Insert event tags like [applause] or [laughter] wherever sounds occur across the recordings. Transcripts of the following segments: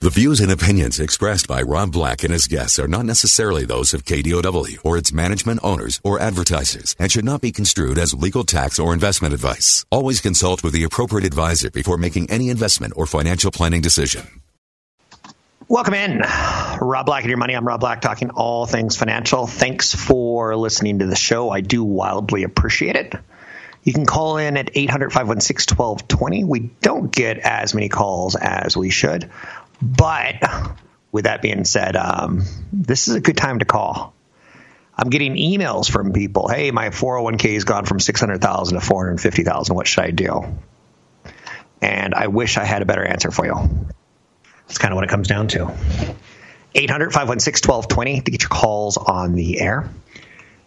The views and opinions expressed by Rob Black and his guests are not necessarily those of KDOW or its management owners or advertisers and should not be construed as legal tax or investment advice. Always consult with the appropriate advisor before making any investment or financial planning decision. Welcome in. Rob Black and your money. I'm Rob Black talking all things financial. Thanks for listening to the show. I do wildly appreciate it. You can call in at 800 516 1220. We don't get as many calls as we should. But with that being said, um, this is a good time to call. I'm getting emails from people. Hey, my 401k has gone from 600,000 to 450,000. What should I do? And I wish I had a better answer for you. That's kind of what it comes down to. 800 516 1220 to get your calls on the air.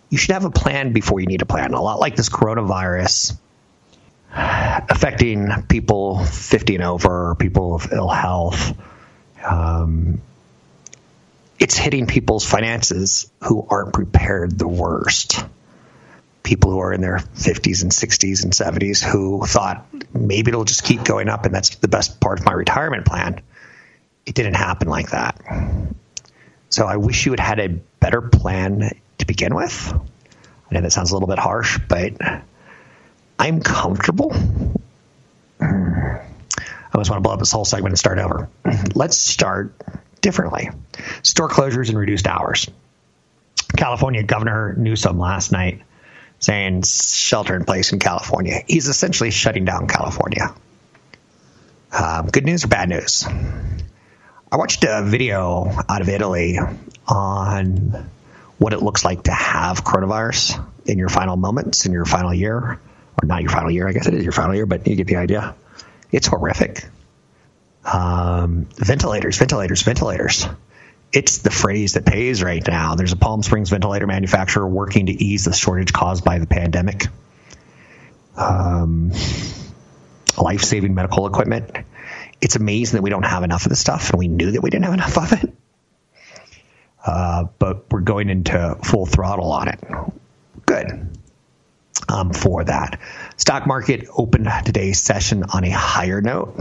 You should have a plan before you need a plan. A lot like this coronavirus affecting people 50 and over, people of ill health um, it's hitting people's finances who aren't prepared the worst. People who are in their 50s and 60s and 70s who thought maybe it'll just keep going up and that's the best part of my retirement plan. It didn't happen like that. So I wish you had had a better plan to begin with. I know that sounds a little bit harsh, but I'm comfortable I almost want to blow up this whole segment and start over. [clears throat] Let's start differently. Store closures and reduced hours. California Governor Newsom last night saying shelter in place in California. He's essentially shutting down California. Um, good news or bad news? I watched a video out of Italy on what it looks like to have coronavirus in your final moments, in your final year, or not your final year, I guess it is your final year, but you get the idea. It's horrific. Um, ventilators, ventilators, ventilators. It's the phrase that pays right now. There's a Palm Springs ventilator manufacturer working to ease the shortage caused by the pandemic. Um, life saving medical equipment. It's amazing that we don't have enough of this stuff, and we knew that we didn't have enough of it. Uh, but we're going into full throttle on it. Good um, for that. Stock market opened today's session on a higher note.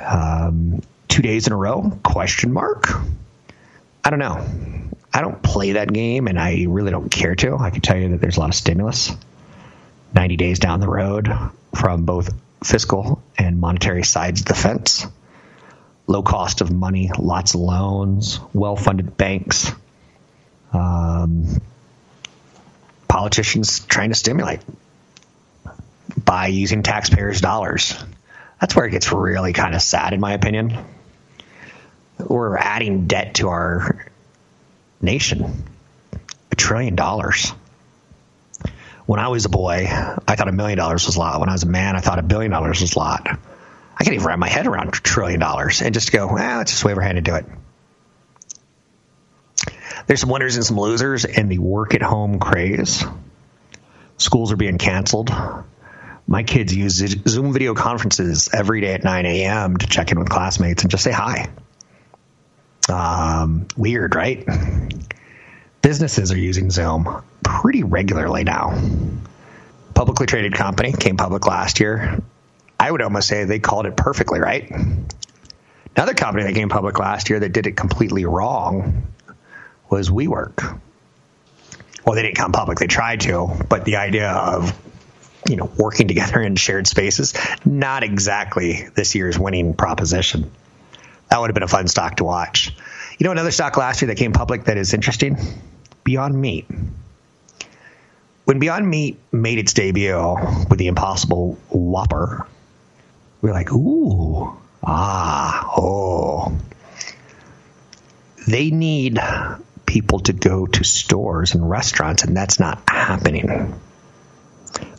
Um, two days in a row? Question mark. I don't know. I don't play that game, and I really don't care to. I can tell you that there's a lot of stimulus. 90 days down the road from both fiscal and monetary sides of the fence. Low cost of money, lots of loans, well funded banks. Um, politicians trying to stimulate by using taxpayers' dollars. That's where it gets really kind of sad, in my opinion. We're adding debt to our nation a trillion dollars. When I was a boy, I thought a million dollars was a lot. When I was a man, I thought a billion dollars was a lot. I can't even wrap my head around a trillion dollars and just go, ah, let's just wave our hand and do it. There's some winners and some losers in the work at home craze. Schools are being canceled. My kids use Zoom video conferences every day at 9 a.m. to check in with classmates and just say hi. Um, weird, right? Businesses are using Zoom pretty regularly now. Publicly traded company came public last year. I would almost say they called it perfectly right. Another company that came public last year that did it completely wrong was WeWork. Well, they didn't come public; they tried to, but the idea of you know working together in shared spaces not exactly this year's winning proposition. That would have been a fun stock to watch. You know, another stock last year that came public that is interesting: Beyond Meat. When Beyond Meat made its debut with the Impossible Whopper, we were like, "Ooh, ah, oh." They need people to go to stores and restaurants, and that's not happening.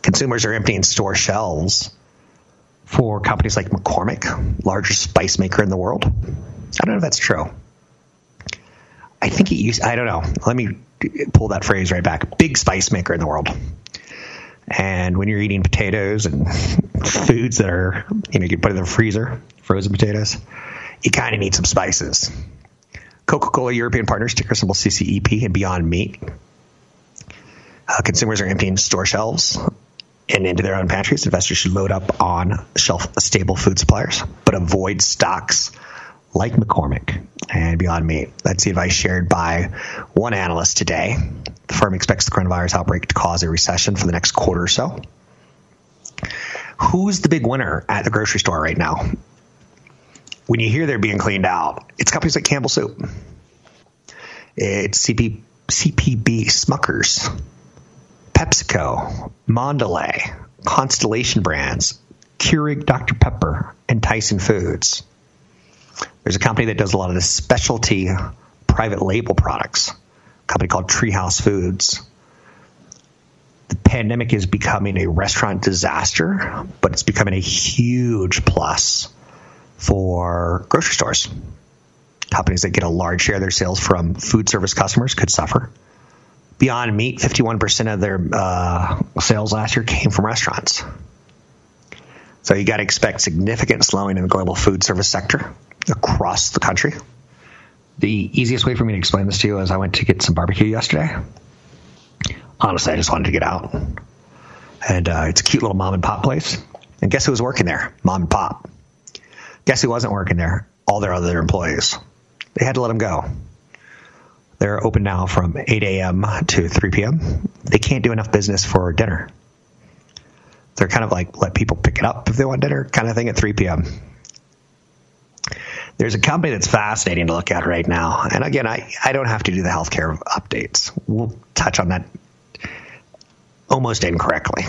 Consumers are emptying store shelves for companies like McCormick, largest spice maker in the world. I don't know if that's true. I think it used, I don't know. Let me pull that phrase right back. Big spice maker in the world. And when you're eating potatoes and [laughs] foods that are, you know, you can put in the freezer, frozen potatoes, you kind of need some spices. Coca Cola European Partners, ticker symbol CCEP, and Beyond Meat. Uh, consumers are emptying store shelves and into their own pantries. Investors should load up on shelf stable food suppliers, but avoid stocks like McCormick and Beyond Meat. That's the advice shared by one analyst today. The firm expects the coronavirus outbreak to cause a recession for the next quarter or so. Who's the big winner at the grocery store right now? When you hear they're being cleaned out, it's companies like Campbell Soup. It's CP, CPB Smuckers, PepsiCo, Mondelez, Constellation Brands, Keurig Dr. Pepper, and Tyson Foods. There's a company that does a lot of the specialty private label products, a company called Treehouse Foods. The pandemic is becoming a restaurant disaster, but it's becoming a huge plus for grocery stores. Companies that get a large share of their sales from food service customers could suffer. Beyond Meat, 51% of their uh, sales last year came from restaurants. So you got to expect significant slowing in the global food service sector across the country. The easiest way for me to explain this to you is I went to get some barbecue yesterday. Honestly, I just wanted to get out. And uh, it's a cute little mom and pop place. And guess who was working there? Mom and pop. Guess who wasn't working there? All their other employees. They had to let them go. They're open now from 8 a.m. to 3 p.m. They can't do enough business for dinner. They're kind of like let people pick it up if they want dinner kind of thing at 3 p.m. There's a company that's fascinating to look at right now. And again, I, I don't have to do the healthcare updates. We'll touch on that almost incorrectly.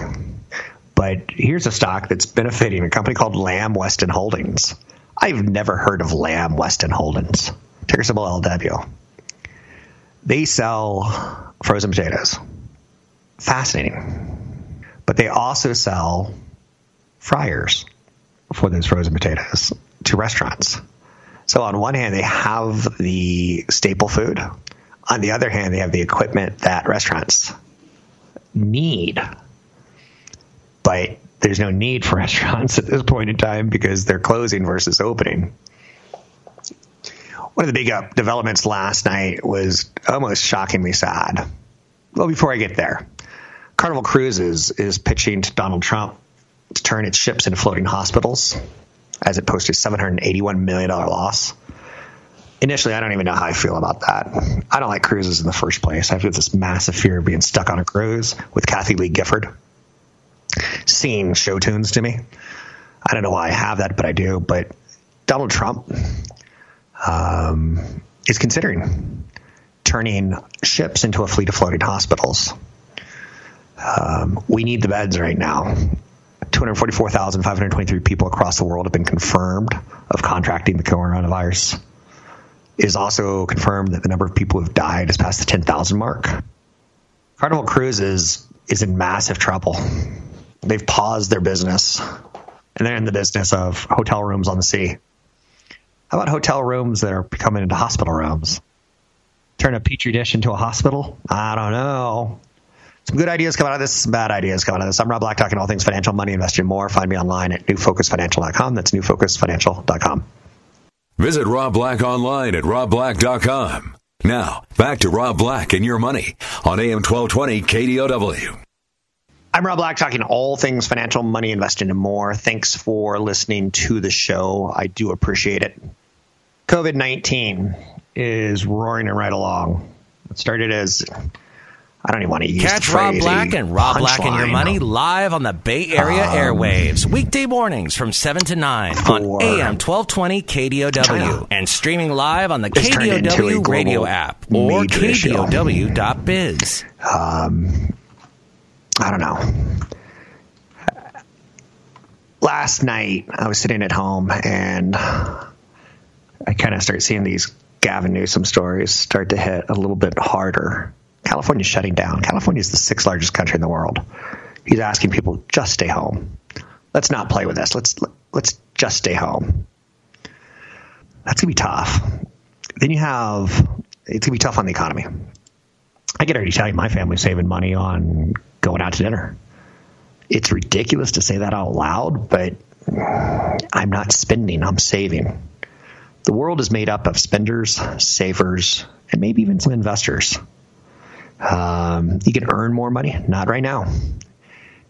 But here's a stock that's benefiting a company called Lamb Weston Holdings. I've never heard of Lamb Weston Holdings. Ticker symbol LW. They sell frozen potatoes. Fascinating. But they also sell fryers for those frozen potatoes to restaurants. So on one hand, they have the staple food. On the other hand, they have the equipment that restaurants need. But there's no need for [laughs] restaurants at this point in time because they're closing versus opening. One of the big up developments last night was almost shockingly sad. Well, before I get there, Carnival Cruises is pitching to Donald Trump to turn its ships into floating hospitals as it posted $781 million loss. Initially, I don't even know how I feel about that. I don't like cruises in the first place. I have this massive fear of being stuck on a cruise with Kathie Lee Gifford singing show tunes to me. I don't know why I have that, but I do. But Donald Trump um, is considering turning ships into a fleet of floating hospitals. Um, we need the beds right now. 244,523 people across the world have been confirmed of contracting the coronavirus. It is also confirmed that the number of people who have died has passed the 10,000 mark. Carnival Cruises is in massive trouble. They've paused their business, and they're in the business of hotel rooms on the sea. How about hotel rooms that are becoming into hospital rooms? Turn a petri dish into a hospital? I don't know. Some good ideas come out of this, some bad ideas come out of this. I'm Rob Black, talking all things financial, money, investing, more. Find me online at newfocusfinancial.com. That's newfocusfinancial.com. Visit Rob Black online at robblack.com. Now, back to Rob Black and your money on AM 1220 KDOW. I'm Rob Black, talking all things financial, money, investing, and more. Thanks for listening to the show. I do appreciate it. COVID 19 is roaring right along. It started as I don't even want to use Catch Rob Black and Rob Black and Your Money live on the Bay Area um, airwaves, weekday mornings from 7 to 9 on AM 1220 KDOW China. and streaming live on the KDOW radio app or KDOW.biz. Um, I don't know. Last night, I was sitting at home and I kind of start seeing these Gavin Newsom stories start to hit a little bit harder California's shutting down. California is the sixth largest country in the world. He's asking people just stay home. Let's not play with this. Let's let's just stay home. That's to be tough. Then you have, it's to be tough on the economy. I can already tell you my family's saving money on going out to dinner. It's ridiculous to say that out loud, but I'm not spending, I'm saving. The world is made up of spenders, savers, and maybe even some investors. Um, you can earn more money, not right now.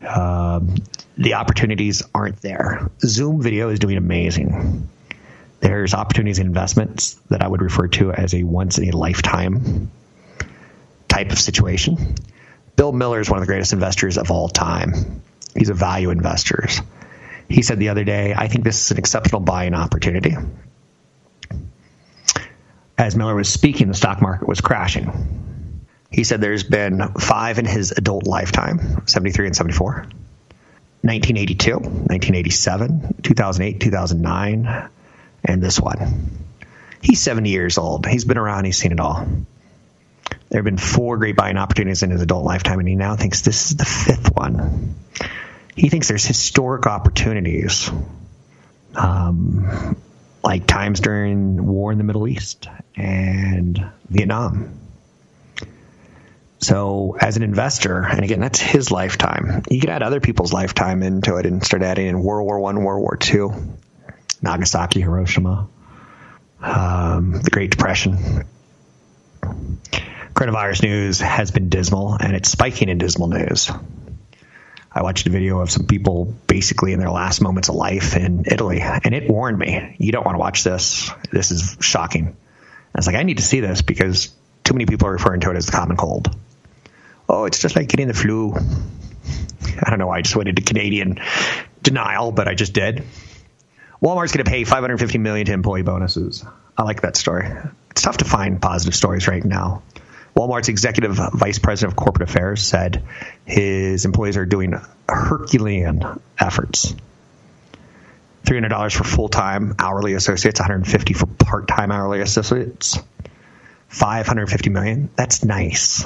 Um, the opportunities aren't there. Zoom video is doing amazing. There's opportunities and investments that I would refer to as a once in a lifetime type of situation. Bill Miller is one of the greatest investors of all time. He's a value investor. He said the other day, I think this is an exceptional buying opportunity. As Miller was speaking, the stock market was crashing. He said there's been five in his adult lifetime 73 and 74, 1982, 1987, 2008, 2009, and this one. He's 70 years old. He's been around, he's seen it all. There have been four great buying opportunities in his adult lifetime, and he now thinks this is the fifth one. He thinks there's historic opportunities, um, like times during war in the Middle East and Vietnam. So, as an investor, and again, that's his lifetime. You could add other people's lifetime into it and start adding in World War One, World War Two, Nagasaki, Hiroshima, um, the Great Depression. Coronavirus news has been dismal, and it's spiking in dismal news. I watched a video of some people basically in their last moments of life in Italy, and it warned me, you don't want to watch this. This is shocking. I was like, I need to see this because too many people are referring to it as the common cold. Oh, it's just like getting the flu. I don't know why I just went into Canadian denial, but I just did. Walmart's going to pay 550 million to employee bonuses. I like that story. It's tough to find positive stories right now. Walmart's executive vice president of corporate affairs said his employees are doing Herculean efforts. $300 for full-time hourly associates, 150 for part-time hourly associates, 550 million. That's nice.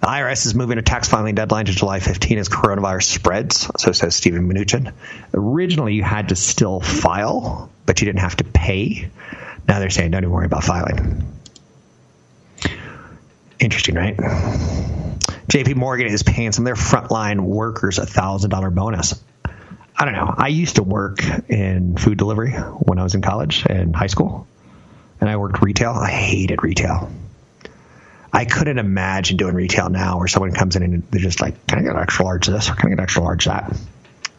The IRS is moving a tax filing deadline to July 15 as coronavirus spreads, so says Steven Mnuchin. Originally, you had to still file, but you didn't have to pay. Now they're saying don't even worry about filing. Interesting, right? JP Morgan is paying some of their frontline workers a $1,000 bonus. I don't know. I used to work in food delivery when I was in college and high school, and I worked retail. I hated retail. I couldn't imagine doing retail now where someone comes in and they're just like, can I get an extra large this or can I get an extra large that?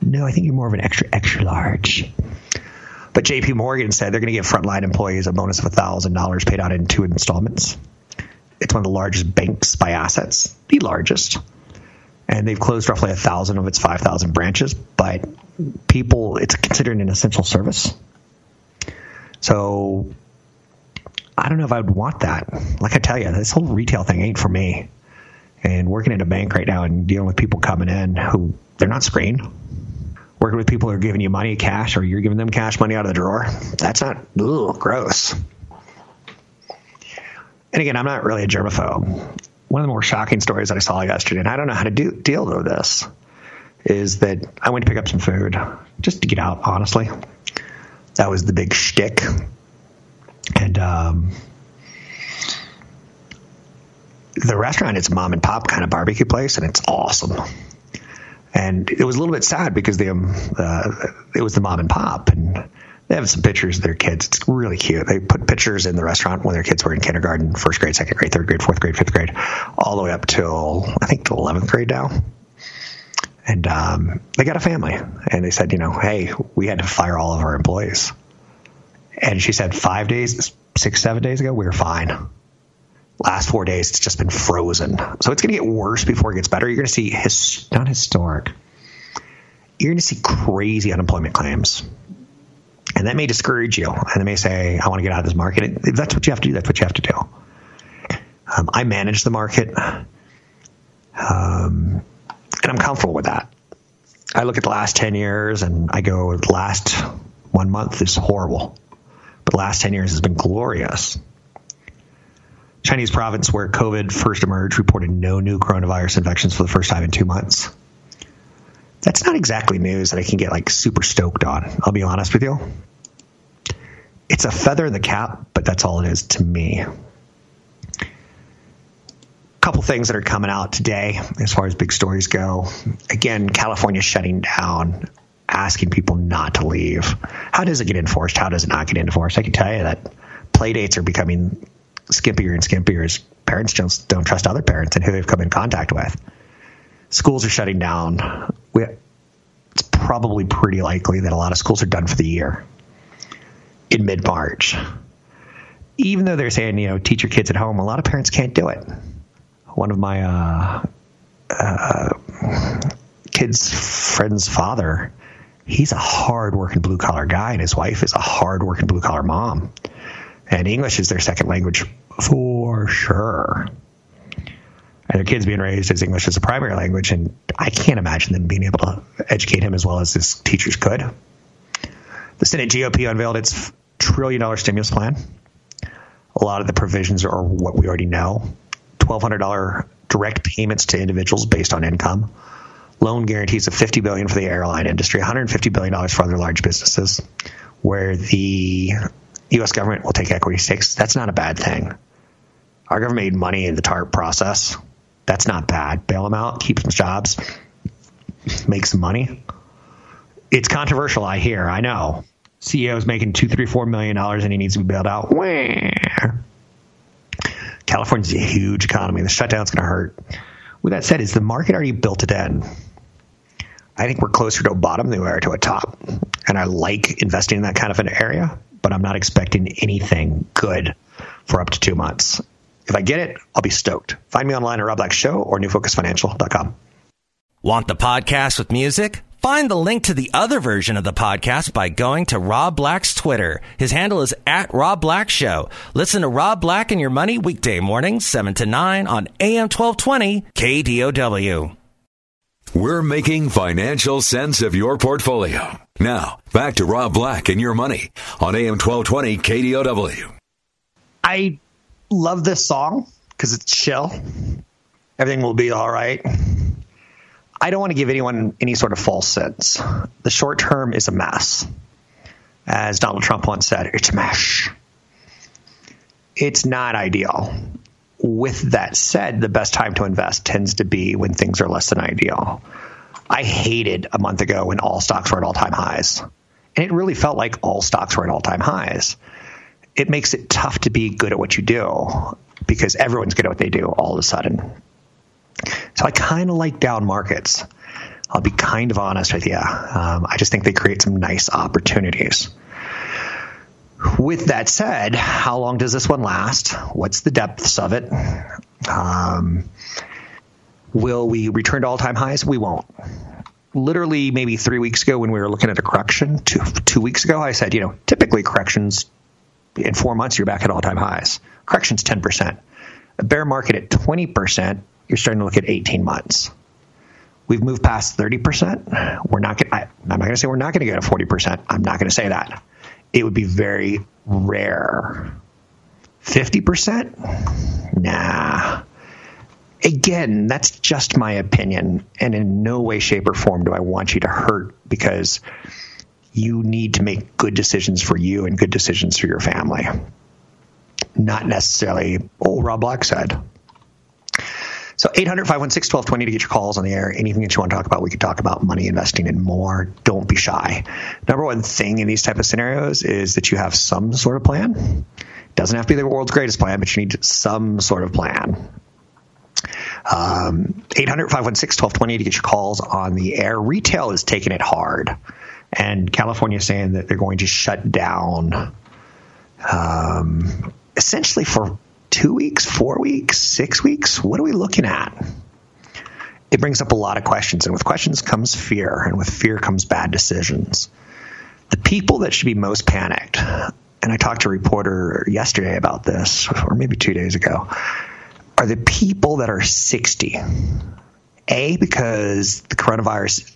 No, I think you're more of an extra, extra large. But JP Morgan said they're going to give frontline employees a bonus of $1,000 paid out in two installments. It's one of the largest banks by assets, the largest. And they've closed roughly a thousand of its 5,000 branches, but people, it's considered an essential service. So I don't know if I would want that. Like I tell you, this whole retail thing ain't for me. And working at a bank right now and dealing with people coming in who they're not screened, working with people who are giving you money cash or you're giving them cash money out of the drawer, that's not ugh, gross and again, I'm not really a germaphobe. One of the more shocking stories that I saw yesterday, and I don't know how to do, deal with this, is that I went to pick up some food just to get out, honestly. That was the big shtick. And um, the restaurant, it's a mom and pop kind of barbecue place, and it's awesome. And it was a little bit sad because the um, uh, it was the mom and pop, and they have some pictures of their kids. It's really cute. They put pictures in the restaurant when their kids were in kindergarten, first grade, second grade, third grade, fourth grade, fifth grade, all the way up till I think the eleventh grade now. And um, they got a family, and they said, you know, hey, we had to fire all of our employees. And she said five days, six, seven days ago, we were fine. Last four days, it's just been frozen. So it's going to get worse before it gets better. You're going to see his, not historic. You're going to see crazy unemployment claims and that may discourage you. And they may say, I want to get out of this market. If that's what you have to do, that's what you have to do. Um, I manage the market, um, and I'm comfortable with that. I look at the last 10 years and I go, the last one month is horrible, but the last 10 years has been glorious. Chinese province where COVID first emerged reported no new coronavirus infections for the first time in two months that's not exactly news that I can get like super stoked on. I'll be honest with you. It's a feather in the cap, but that's all it is to me. A couple things that are coming out today as far as big stories go. Again, California shutting down, asking people not to leave. How does it get enforced? How does it not get enforced? I can tell you that play dates are becoming skimpier and skimpier as parents just don't trust other parents and who they've come in contact with. Schools are shutting down. We, it's probably pretty likely that a lot of schools are done for the year in mid March. Even though they're saying, you know, teach your kids at home, a lot of parents can't do it. One of my uh, uh, kids' friend's father, he's a hard working blue collar guy, and his wife is a hard working blue collar mom. And English is their second language for sure. And their kids being raised as English as a primary language, and I can't imagine them being able to educate him as well as his teachers could. The Senate GOP unveiled its trillion dollar stimulus plan. A lot of the provisions are what we already know. $1,200 direct payments to individuals based on income. Loan guarantees of 50 billion for the airline industry, 150 billion dollars for other large businesses, where the U.S. government will take equity stakes. That's not a bad thing. Our government made money in the TARP process. That's not bad. Bail them out, keep some jobs, make some money. It's controversial, I hear. I know. CEO is making two, three, four million dollars and he needs to be bailed out. Where? California's a huge economy. The shutdown's going to hurt. With that said, is the market already built it in? I think we're closer to a bottom than we are to a top. And I like investing in that kind of an area, but I'm not expecting anything good for up to two months. If I get it, I'll be stoked. Find me online at Rob Black Show or newfocusfinancial.com. Want the podcast with music? Find the link to the other version of the podcast by going to Rob Black's Twitter. His handle is at Rob Black Show. Listen to Rob Black and Your Money weekday mornings, 7 to 9 on AM 1220 KDOW. We're making financial sense of your portfolio. Now, back to Rob Black and Your Money on AM 1220 KDOW. I love this song because it's chill. Everything will be all right. I don't want to give anyone any sort of false sense. The short term is a mess. As Donald Trump once said, it's a mess. It's not ideal. With that said, the best time to invest tends to be when things are less than ideal. I hated a month ago when all stocks were at all time highs. And it really felt like all stocks were at all time highs. It makes it tough to be good at what you do because everyone's good at what they do all of a sudden. So I kind of like down markets. I'll be kind of honest with you. Um, I just think they create some nice opportunities. With that said, how long does this one last? What's the depths of it? Um, will we return to all time highs? We won't. Literally, maybe three weeks ago, when we were looking at a correction, two, two weeks ago, I said, you know, typically corrections in four months, you're back at all time highs. Correction's 10%. A bear market at 20% you're starting to look at 18 months. We've moved past 30%. We're not going I'm not going to say we're not going to get to 40%. I'm not going to say that. It would be very rare. 50%? Nah. Again, that's just my opinion. And in no way, shape, or form do I want you to hurt because you need to make good decisions for you and good decisions for your family. Not necessarily, oh, Rob Black said. So 800 516 1220 to get your calls on the air. Anything that you want to talk about, we could talk about money investing and more. Don't be shy. Number one thing in these type of scenarios is that you have some sort of plan. Doesn't have to be the world's greatest plan, but you need some sort of plan. Um, 800 516 1220 to get your calls on the air. Retail is taking it hard. And California is saying that they're going to shut down um, essentially for two weeks, four weeks, six weeks? What are we looking at? It brings up a lot of questions, and with questions comes fear, and with fear comes bad decisions. The people that should be most panicked, and I talked to a reporter yesterday about this, or maybe two days ago, are the people that are 60. A, because the coronavirus,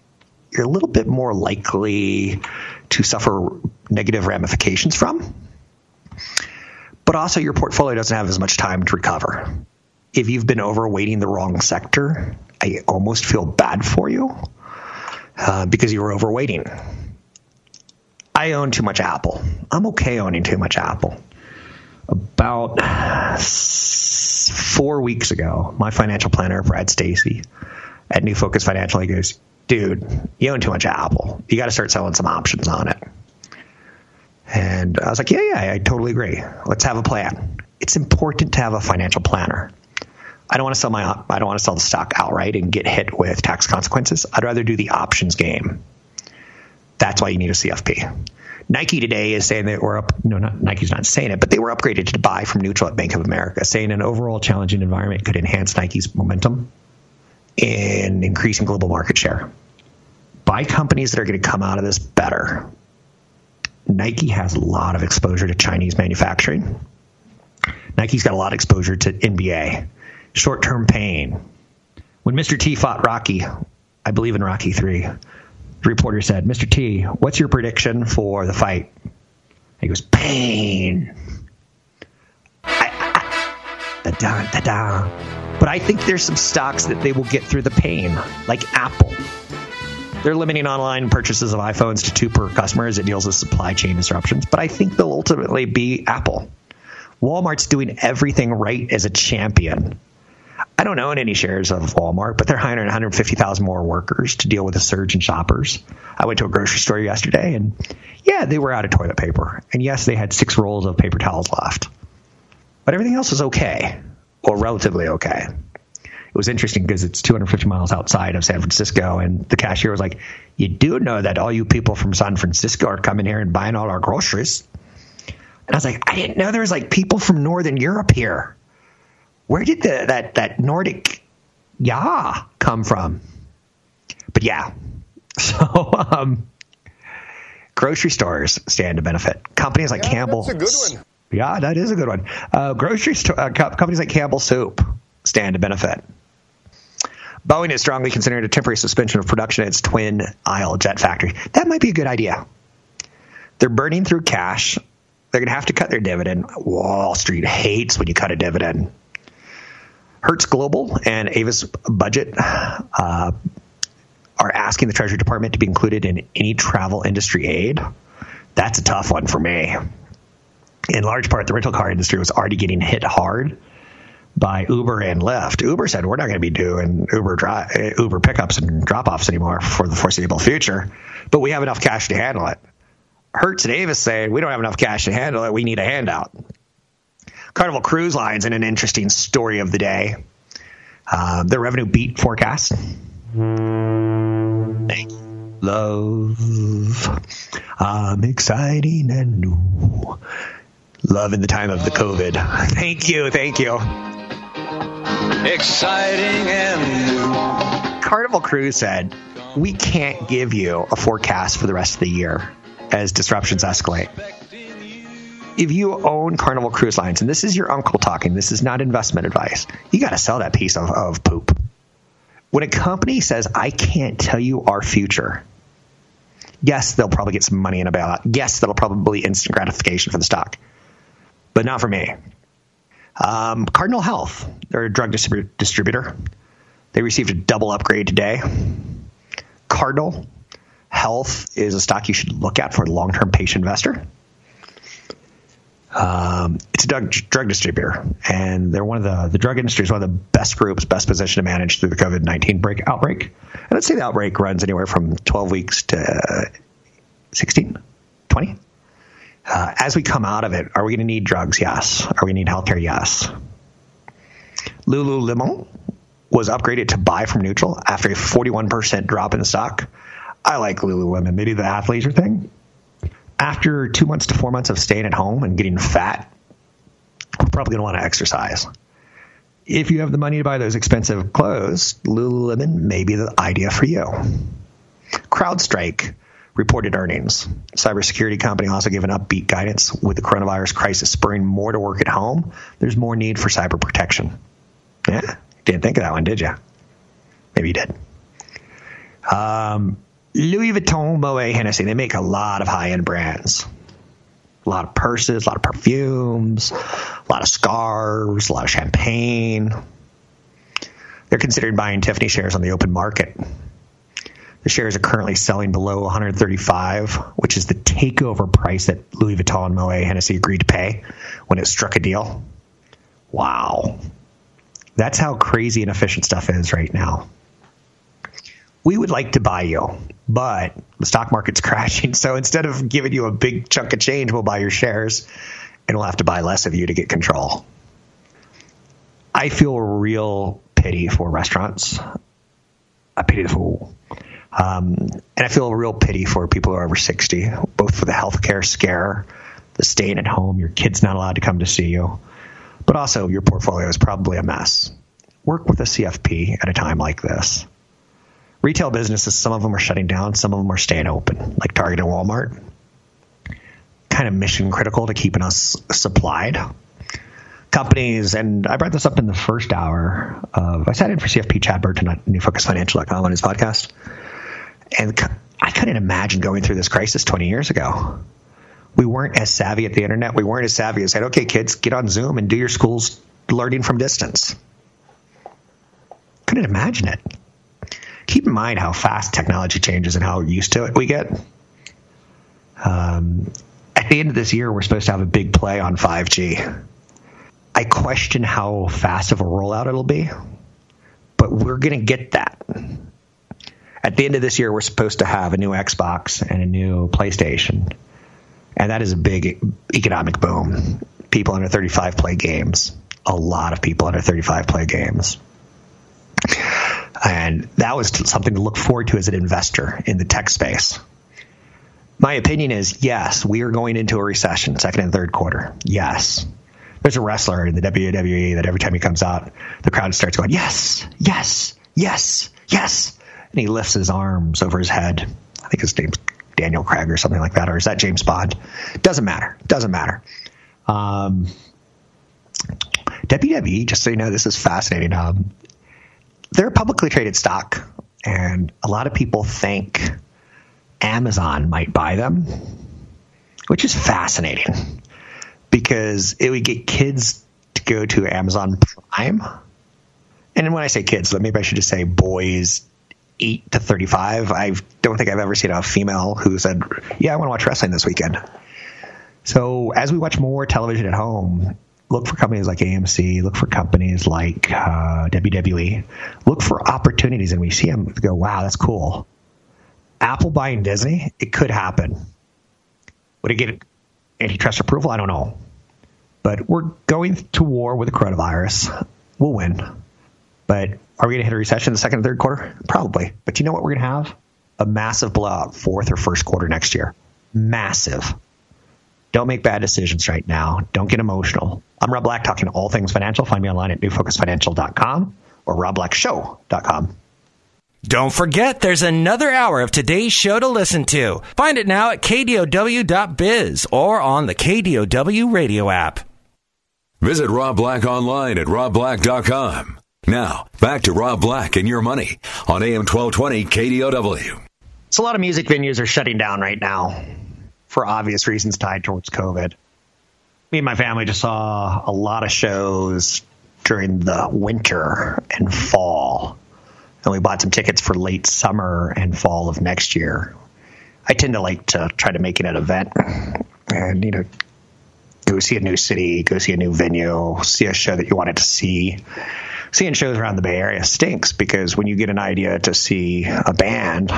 you're a little bit more likely to suffer negative ramifications from but also your portfolio doesn't have as much time to recover. If you've been overweighting the wrong sector, I almost feel bad for you uh, because you were overweighting. I own too much Apple. I'm okay owning too much Apple. About four weeks ago, my financial planner, Brad Stacy, at New Focus Financial, he goes, dude, you own too much Apple. You got to start selling some options on it. And I was like, yeah, yeah, I totally agree. Let's have a plan. It's important to have a financial planner. I don't want to sell my I don't want to sell the stock outright and get hit with tax consequences. I'd rather do the options game. That's why you need a CFP. Nike today is saying that we're up. No, not Nike's not saying it, but they were upgraded to buy from neutral at Bank of America, saying an overall challenging environment could enhance Nike's momentum in increasing global market share. Buy companies that are going to come out of this better. Nike has a lot of exposure to Chinese manufacturing. Nike's got a lot of exposure to NBA, short term pain. When Mr. T fought Rocky, I believe in Rocky 3, the reporter said, Mr. T, what's your prediction for the fight? He goes, pain. da da da da. But I think there's some stocks that they will get through the pain, like Apple. They're limiting online purchases of iPhones to two per customer as it deals with supply chain disruptions, but I think they'll ultimately be Apple. Walmart's doing everything right as a champion. I don't own any shares of Walmart, but they're hiring 150,000 more workers to deal with the surge in shoppers. I went to a grocery store yesterday and yeah, they were out of toilet paper. And yes, they had six rolls of paper towels left. But everything else was okay, or relatively okay it was interesting because it's 250 miles outside of San Francisco, and the cashier was like, "You do know that all you people from San Francisco are coming here and buying all our groceries." And I was like, "I didn't know there was like people from Northern Europe here. Where did the, that that Nordic yeah come from?" But yeah, [laughs] so um, grocery stores stand to benefit. Companies like yeah, Campbell. That's a good one. Yeah, that is a good one. Uh, grocery store uh, companies like Campbell Soup stand to benefit. Boeing is strongly considering a temporary suspension of production at its Twin Isle jet factory. That might be a good idea. They're burning through cash. They're going to have to cut their dividend. Wall Street hates when you cut a dividend. Hertz Global and Avis Budget uh, are asking the Treasury Department to be included in any travel industry aid. That's a tough one for me. In large part, the rental car industry was already getting hit hard by Uber and Lyft. Uber said we're not going to be doing Uber dri- Uber pickups and drop offs anymore for the foreseeable future, but we have enough cash to handle it. Hertz and Avis say we don't have enough cash to handle it. We need a handout. Carnival Cruise Lines in an interesting story of the day. Uh, their revenue beat forecast. Love, um, exciting and new. Love in the time of the COVID. Thank you, thank you exciting and new. Carnival Cruise said, We can't give you a forecast for the rest of the year as disruptions escalate. If you own Carnival Cruise Lines, and this is your uncle talking, this is not investment advice, you got to sell that piece of, of poop. When a company says, I can't tell you our future, yes, they'll probably get some money in a bailout. Yes, that'll probably instant gratification for the stock, but not for me. Um, Cardinal Health, they're a drug distrib- distributor. They received a double upgrade today. Cardinal Health is a stock you should look at for a long term patient investor. Um, it's a drug, drug distributor, and they're one of the the drug industry is one of the best groups, best positioned to manage through the COVID nineteen break outbreak. And let's say the outbreak runs anywhere from twelve weeks to 16, 20. Uh, as we come out of it, are we going to need drugs? Yes. Are we going to need healthcare? Yes. Lululemon was upgraded to buy from neutral after a 41% drop in stock. I like Lululemon. Maybe the athleisure thing. After two months to four months of staying at home and getting fat, we're probably going to want to exercise. If you have the money to buy those expensive clothes, Lululemon may be the idea for you. CrowdStrike reported earnings. Cybersecurity company also given upbeat guidance with the coronavirus crisis spurring more to work at home. There's more need for cyber protection. Yeah, didn't think of that one, did you? Maybe you did. Um, Louis Vuitton, Moet, Hennessy, they make a lot of high end brands. A lot of purses, a lot of perfumes, a lot of scarves, a lot of champagne. They're considering buying Tiffany shares on the open market. The shares are currently selling below 135, which is the takeover price that Louis Vuitton and Moet Hennessy agreed to pay when it struck a deal. Wow. That's how crazy and efficient stuff is right now. We would like to buy you, but the stock market's [laughs] crashing. So instead of giving you a big chunk of change, we'll buy your shares and we'll have to buy less of you to get control. I feel real pity for restaurants. I pity the fool. Um, and I feel a real pity for people who are over 60, both for the healthcare scare, the staying at home, your kid's not allowed to come to see you, but also your portfolio is probably a mess. Work with a CFP at a time like this. Retail businesses, some of them are shutting down, some of them are staying open, like Target and Walmart. Kind of mission critical to keeping us supplied companies, and I brought this up in the first hour of, I sat in for CFP Chad Burton at newfocusfinancial.com on his podcast. And I couldn't imagine going through this crisis 20 years ago. We weren't as savvy at the internet. We weren't as savvy as said, okay, kids, get on Zoom and do your school's learning from distance. Couldn't imagine it. Keep in mind how fast technology changes and how used to it we get. Um, at the end of this year, we're supposed to have a big play on 5G I question how fast of a rollout it'll be, but we're going to get that. At the end of this year, we're supposed to have a new Xbox and a new PlayStation, and that is a big economic boom. People under 35 play games. A lot of people under 35 play games. And that was something to look forward to as an investor in the tech space. My opinion is yes, we are going into a recession, second and third quarter. Yes there's a wrestler in the WWE that every time he comes out, the crowd starts going, yes, yes, yes, yes. And he lifts his arms over his head. I think his name's Daniel Craig or something like that. Or is that James Bond? Doesn't matter. Doesn't matter. Um, WWE, just so you know, this is fascinating. Um, they're a publicly traded stock, and a lot of people think Amazon might buy them, which is fascinating because it would get kids to go to Amazon Prime. And when I say kids, maybe I should just say boys 8 to 35. I don't think I've ever seen a female who said, Yeah, I want to watch wrestling this weekend. So as we watch more television at home, look for companies like AMC, look for companies like uh, WWE, look for opportunities, and we see them go, wow, that's cool. Apple buying Disney, it could happen. Would it get antitrust approval? I don't know. But we're going to war with the coronavirus. We'll win. But are we going to hit a recession in the second and third quarter? Probably. But you know what we're going to have? A massive blowout fourth or first quarter next year. Massive. Don't make bad decisions right now. Don't get emotional. I'm Rob Black talking all things financial. Find me online at newfocusfinancial.com or robblackshow.com. Don't forget, there's another hour of today's show to listen to. Find it now at kdow.biz or on the KDOW radio app. Visit Rob Black online at robblack.com. Now, back to Rob Black and your money on AM 1220 KDOW. So, a lot of music venues are shutting down right now for obvious reasons tied towards COVID. Me and my family just saw a lot of shows during the winter and fall. And we bought some tickets for late summer and fall of next year. I tend to like to try to make it an event and, you know, go see a new city, go see a new venue, see a show that you wanted to see. Seeing shows around the Bay Area stinks because when you get an idea to see a band,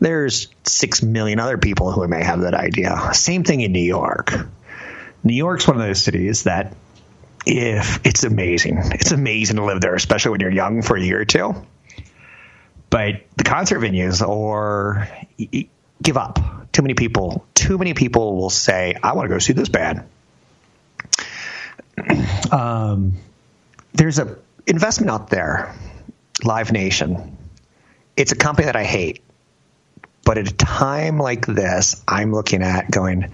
there's six million other people who may have that idea. Same thing in New York. New York's one of those cities that if it's amazing, it's amazing to live there, especially when you're young for a year or two. But the concert venues or give up. Too many people, too many people will say, I want to go see this band [clears throat] um, there's a investment out there, Live Nation. It's a company that I hate, but at a time like this, I'm looking at going.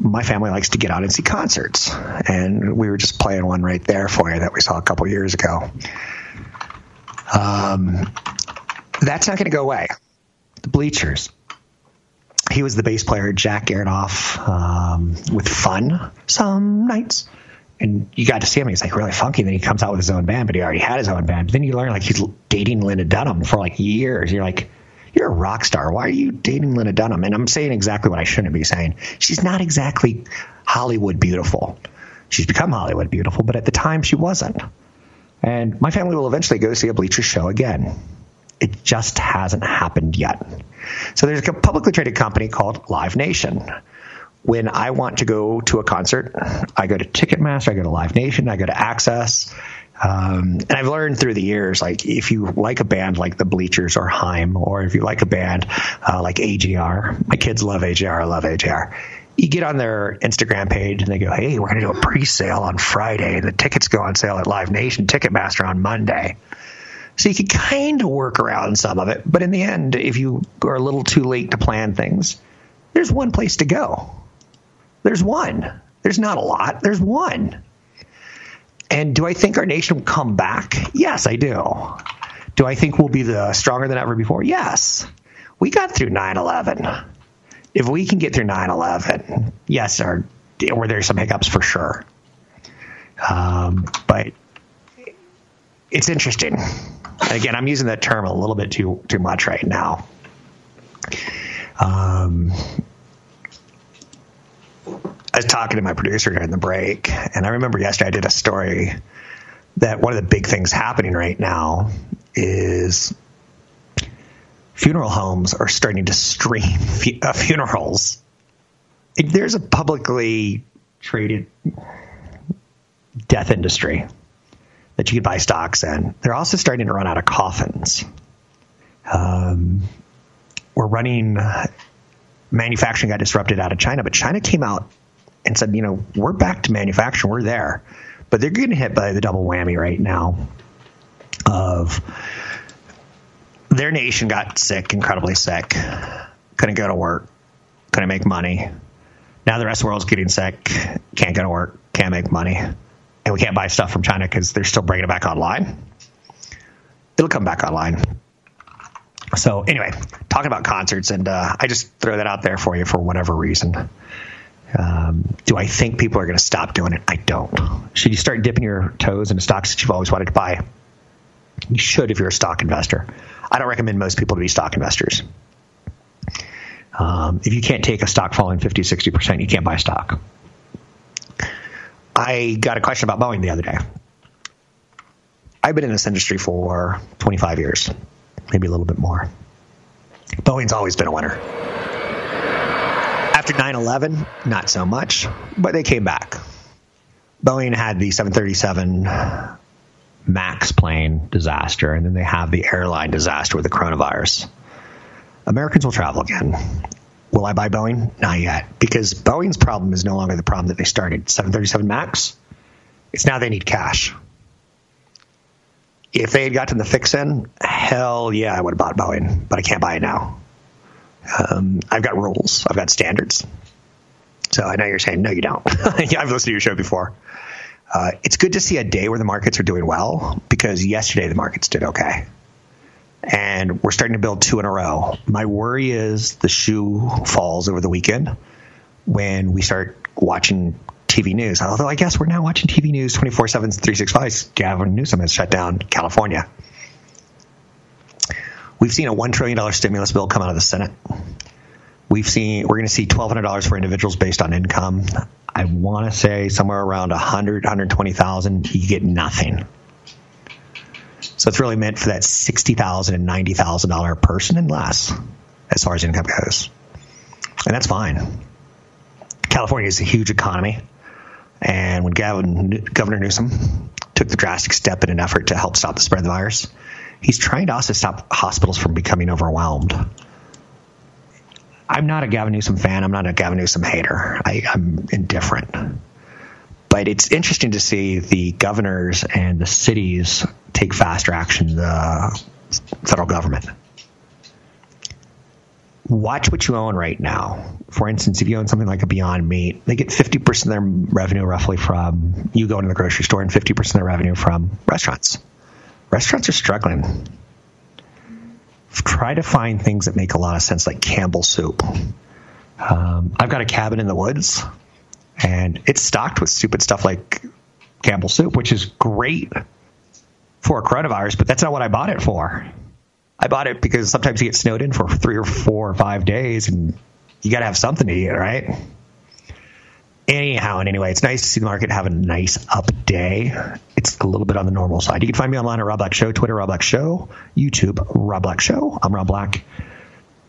My family likes to get out and see concerts, and we were just playing one right there for you that we saw a couple years ago. Um, that's not going to go away. The bleachers. He was the bass player, Jack Antonoff, um, with Fun some nights and you got to see him. He's like really funky. Then he comes out with his own band, but he already had his own band. But then you learn like he's dating Lena Dunham for like years. You're like, You're a rock star. Why are you dating Lena Dunham? And I'm saying exactly what I shouldn't be saying. She's not exactly Hollywood beautiful. She's become Hollywood beautiful, but at the time she wasn't. And my family will eventually go see a Bleacher show again. It just hasn't happened yet. So there's a publicly traded company called Live Nation. When I want to go to a concert, I go to Ticketmaster, I go to Live Nation, I go to AXS. Um, and I've learned through the years, like if you like a band like the Bleachers or HAIM, or if you like a band uh, like AJR, my kids love AJR, I love AJR. You get on their Instagram page and they go, "Hey, we're going to do a pre-sale on Friday, and the tickets go on sale at Live Nation Ticketmaster on Monday." So you can kind of work around some of it, but in the end, if you are a little too late to plan things, there's one place to go. There's one. There's not a lot. There's one. And do I think our nation will come back? Yes, I do. Do I think we'll be the stronger than ever before? Yes. We got through 9/11. If we can get through 9/11, yes, our, were there some hiccups for sure. Um, but it's interesting. again, I'm using that term a little bit too too much right now. Um, I was talking to my producer during the break, and I remember yesterday I did a story that one of the big things happening right now is funeral homes are starting to stream fu- uh, funerals. There's a publicly traded death industry that you could buy stocks in. They're also starting to run out of coffins. Um, we're running manufacturing got disrupted out of China, but China came out and said, you know, we're back to manufacturing, we're there. But they're getting hit by the double whammy right now of their nation got sick, incredibly sick, couldn't go to work, couldn't make money. Now the rest of the world's getting sick, can't go to work, can't make money, and we can't buy stuff from China because they're still bringing it back online. It'll come back online. So anyway, talking about concerts, and uh, I just throw that out there for you for whatever reason. Um, do I think people are going to stop doing it? I don't. Should you start dipping your toes into stocks that you've always wanted to buy? You should if you're a stock investor. I don't recommend most people to be stock investors. Um, if you can't take a stock falling 50, 60%, you can't buy stock. I got a question about Boeing the other day. I've been in this industry for 25 years, maybe a little bit more. Boeing's always been a winner. After 9 11, not so much, but they came back. Boeing had the 737 MAX plane disaster, and then they have the airline disaster with the coronavirus. Americans will travel again. Will I buy Boeing? Not yet, because Boeing's problem is no longer the problem that they started. 737 MAX, it's now they need cash. If they had gotten the fix in, hell yeah, I would have bought Boeing, but I can't buy it now. Um, I've got rules, I've got standards. So I know you're saying, no, you don't. [laughs] I've listened to your show before. Uh, it's good to see a day where the markets are doing well because yesterday the markets did okay. And we're starting to build two in a row. My worry is the shoe falls over the weekend when we start watching TV news. Although I guess we're now watching TV news 24 7, 365. Gavin Newsom has shut down California. We've seen a $1 trillion stimulus bill come out of the Senate. We've seen, we're going to see $1,200 for individuals based on income. I want to say somewhere around 100, 120,000, you get nothing. So it's really meant for that $60,000 and $90,000 person and less as far as income goes. And that's fine. California is a huge economy. And when Gavin, Governor Newsom took the drastic step in an effort to help stop the spread of the virus, he's trying to also stop hospitals from becoming overwhelmed. I'm not a Gavin Newsom fan. I'm not a Gavin Newsom hater. I, I'm indifferent. But it's interesting to see the governors and the cities take faster action than the federal government. Watch what you own right now. For instance, if you own something like a Beyond Meat, they get 50% of their revenue roughly from you going to the grocery store and 50% of their revenue from restaurants. Restaurants are struggling. Try to find things that make a lot of sense, like Campbell soup. Um, I've got a cabin in the woods, and it's stocked with stupid stuff like Campbell soup, which is great for coronavirus, but that's not what I bought it for. I bought it because sometimes you get snowed in for three or four or five days, and you got to have something to eat, right? Anyhow, and anyway, it's nice to see the market have a nice up day. It's a little bit on the normal side. You can find me online at Rob Black Show, Twitter Rob Black Show, YouTube Rob Black Show. I'm Rob Black.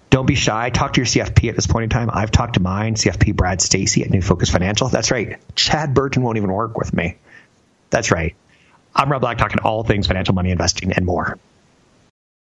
Don't be shy. Talk to your CFP at this point in time. I've talked to mine, CFP Brad Stacy at New Focus Financial. That's right. Chad Burton won't even work with me. That's right. I'm Rob Black talking all things financial money investing and more.